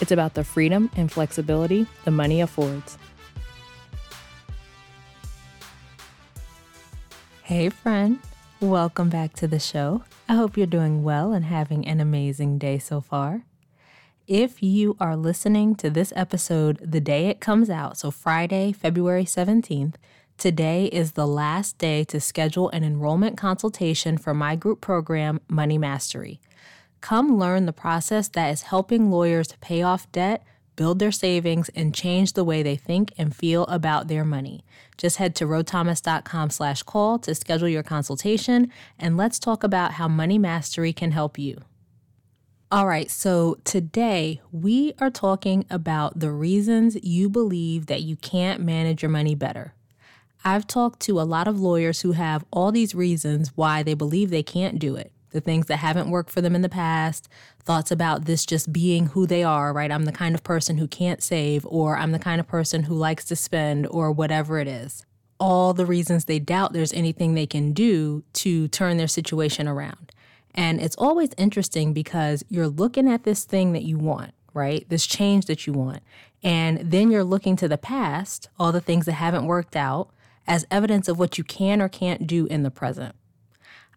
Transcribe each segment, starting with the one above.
it's about the freedom and flexibility the money affords. Hey, friend. Welcome back to the show. I hope you're doing well and having an amazing day so far. If you are listening to this episode the day it comes out, so Friday, February 17th, today is the last day to schedule an enrollment consultation for my group program, Money Mastery. Come learn the process that is helping lawyers pay off debt, build their savings, and change the way they think and feel about their money. Just head to rothomas.com slash call to schedule your consultation, and let's talk about how Money Mastery can help you. All right, so today we are talking about the reasons you believe that you can't manage your money better. I've talked to a lot of lawyers who have all these reasons why they believe they can't do it the things that haven't worked for them in the past, thoughts about this just being who they are, right? I'm the kind of person who can't save, or I'm the kind of person who likes to spend, or whatever it is. All the reasons they doubt there's anything they can do to turn their situation around. And it's always interesting because you're looking at this thing that you want, right? This change that you want. And then you're looking to the past, all the things that haven't worked out, as evidence of what you can or can't do in the present.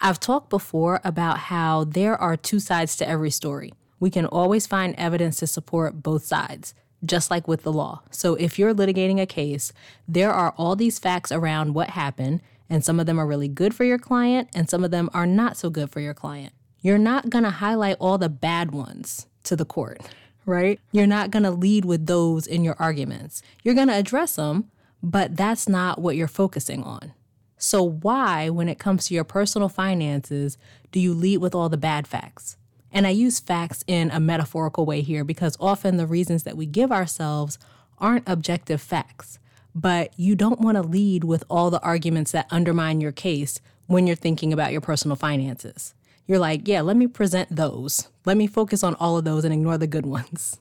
I've talked before about how there are two sides to every story. We can always find evidence to support both sides, just like with the law. So if you're litigating a case, there are all these facts around what happened, and some of them are really good for your client, and some of them are not so good for your client. You're not gonna highlight all the bad ones to the court, right? You're not gonna lead with those in your arguments. You're gonna address them, but that's not what you're focusing on. So, why, when it comes to your personal finances, do you lead with all the bad facts? And I use facts in a metaphorical way here because often the reasons that we give ourselves aren't objective facts. But you don't want to lead with all the arguments that undermine your case when you're thinking about your personal finances. You're like, yeah, let me present those. Let me focus on all of those and ignore the good ones.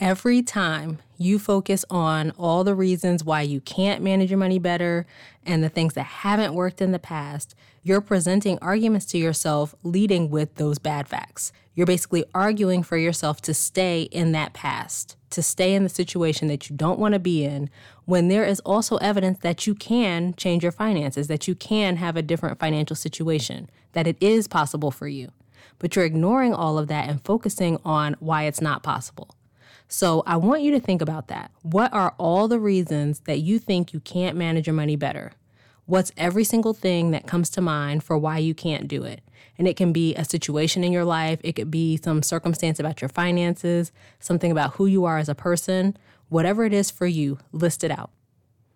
Every time you focus on all the reasons why you can't manage your money better and the things that haven't worked in the past, you're presenting arguments to yourself leading with those bad facts. You're basically arguing for yourself to stay in that past, to stay in the situation that you don't want to be in, when there is also evidence that you can change your finances, that you can have a different financial situation, that it is possible for you. But you're ignoring all of that and focusing on why it's not possible. So I want you to think about that. What are all the reasons that you think you can't manage your money better? What's every single thing that comes to mind for why you can't do it? And it can be a situation in your life, it could be some circumstance about your finances, something about who you are as a person. Whatever it is for you, list it out.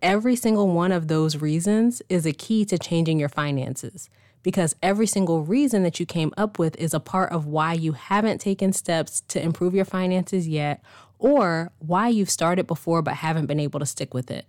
Every single one of those reasons is a key to changing your finances because every single reason that you came up with is a part of why you haven't taken steps to improve your finances yet or why you've started before but haven't been able to stick with it.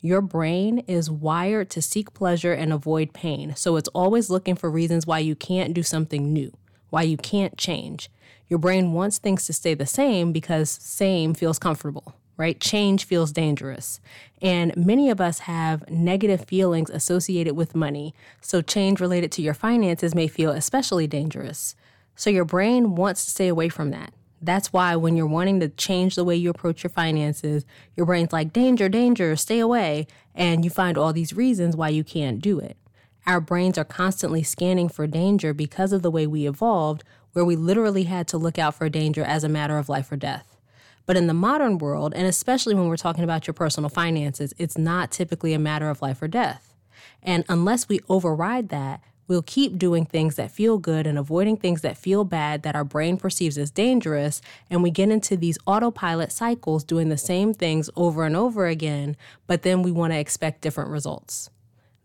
Your brain is wired to seek pleasure and avoid pain, so it's always looking for reasons why you can't do something new, why you can't change. Your brain wants things to stay the same because same feels comfortable right? Change feels dangerous. And many of us have negative feelings associated with money. So, change related to your finances may feel especially dangerous. So, your brain wants to stay away from that. That's why when you're wanting to change the way you approach your finances, your brain's like, danger, danger, stay away. And you find all these reasons why you can't do it. Our brains are constantly scanning for danger because of the way we evolved, where we literally had to look out for danger as a matter of life or death. But in the modern world, and especially when we're talking about your personal finances, it's not typically a matter of life or death. And unless we override that, we'll keep doing things that feel good and avoiding things that feel bad that our brain perceives as dangerous. And we get into these autopilot cycles doing the same things over and over again, but then we want to expect different results.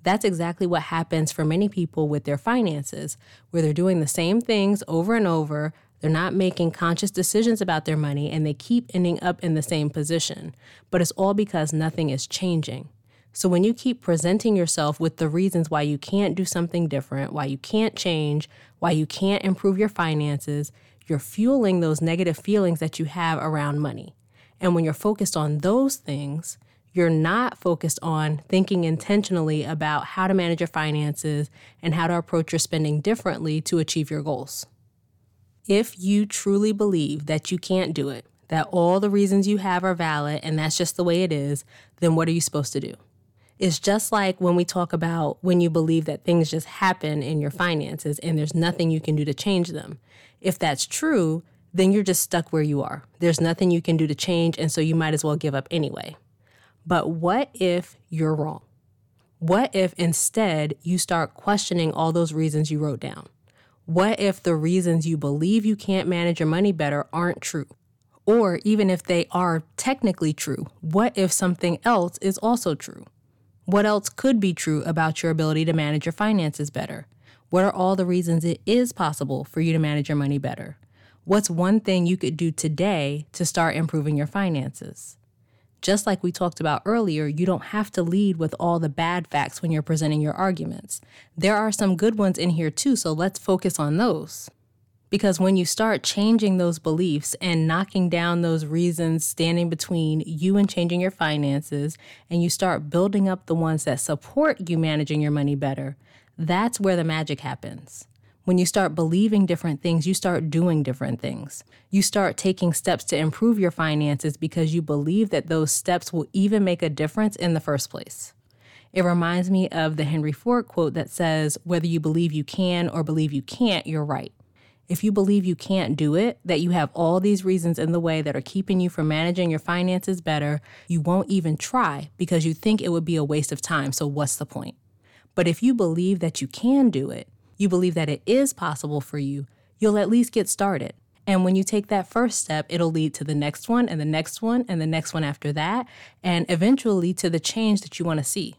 That's exactly what happens for many people with their finances, where they're doing the same things over and over, They're not making conscious decisions about their money and they keep ending up in the same position. But it's all because nothing is changing. So when you keep presenting yourself with the reasons why you can't do something different, why you can't change, why you can't improve your finances, you're fueling those negative feelings that you have around money. And when you're focused on those things, you're not focused on thinking intentionally about how to manage your finances and how to approach your spending differently to achieve your goals. If you truly believe that you can't do it, that all the reasons you have are valid and that's just the way it is, then what are you supposed to do? It's just like when we talk about when you believe that things just happen in your finances and there's nothing you can do to change them. If that's true, then you're just stuck where you are. There's nothing you can do to change, and so you might as well give up anyway. But what if you're wrong? What if instead you start questioning all those reasons you wrote down? What if the reasons you believe you can't manage your money better aren't true? Or even if they are technically true, what if something else is also true? What else could be true about your ability to manage your finances better? What are all the reasons it is possible for you to manage your money better? What's one thing you could do today to start improving your finances? Just like we talked about earlier, you don't have to lead with all the bad facts when you're presenting your arguments. There are some good ones in here too, so let's focus on those. Because when you start changing those beliefs and knocking down those reasons standing between you and changing your finances, and you start building up the ones that support you managing your money better, that's where the magic happens. When you start believing different things, you start doing different things. You start taking steps to improve your finances because you believe that those steps will even make a difference in the first place. It reminds me of the Henry Ford quote that says, Whether you believe you can or believe you can't, you're right. If you believe you can't do it, that you have all these reasons in the way that are keeping you from managing your finances better, you won't even try because you think it would be a waste of time. So, what's the point? But if you believe that you can do it, you believe that it is possible for you, you'll at least get started. And when you take that first step, it'll lead to the next one and the next one and the next one after that, and eventually to the change that you want to see.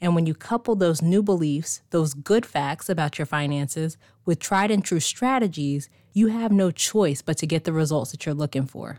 And when you couple those new beliefs, those good facts about your finances, with tried and true strategies, you have no choice but to get the results that you're looking for.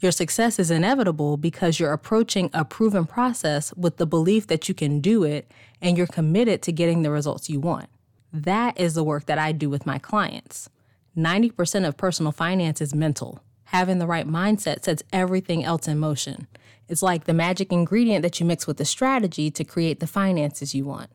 Your success is inevitable because you're approaching a proven process with the belief that you can do it and you're committed to getting the results you want. That is the work that I do with my clients. 90% of personal finance is mental. Having the right mindset sets everything else in motion. It's like the magic ingredient that you mix with the strategy to create the finances you want.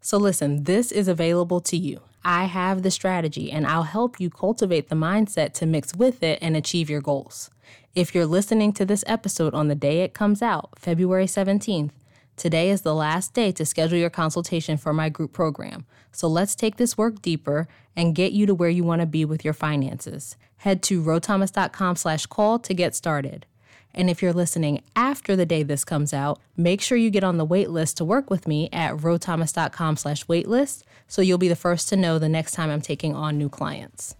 So, listen, this is available to you. I have the strategy and I'll help you cultivate the mindset to mix with it and achieve your goals. If you're listening to this episode on the day it comes out, February 17th, Today is the last day to schedule your consultation for my group program. So let's take this work deeper and get you to where you want to be with your finances. Head to rothomas.com slash call to get started. And if you're listening after the day this comes out, make sure you get on the wait list to work with me at rothomas.com slash waitlist so you'll be the first to know the next time I'm taking on new clients.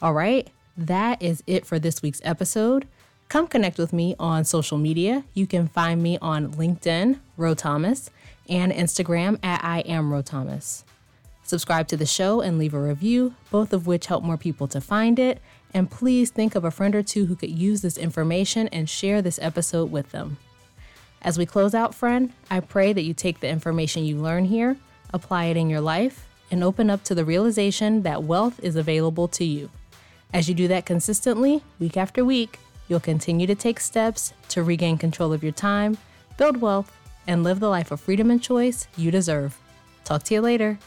All right, that is it for this week's episode. Come connect with me on social media. You can find me on LinkedIn, Ro Thomas, and Instagram at I am Ro Thomas. Subscribe to the show and leave a review, both of which help more people to find it. And please think of a friend or two who could use this information and share this episode with them. As we close out, friend, I pray that you take the information you learn here, apply it in your life, and open up to the realization that wealth is available to you. As you do that consistently, week after week, You'll continue to take steps to regain control of your time, build wealth, and live the life of freedom and choice you deserve. Talk to you later.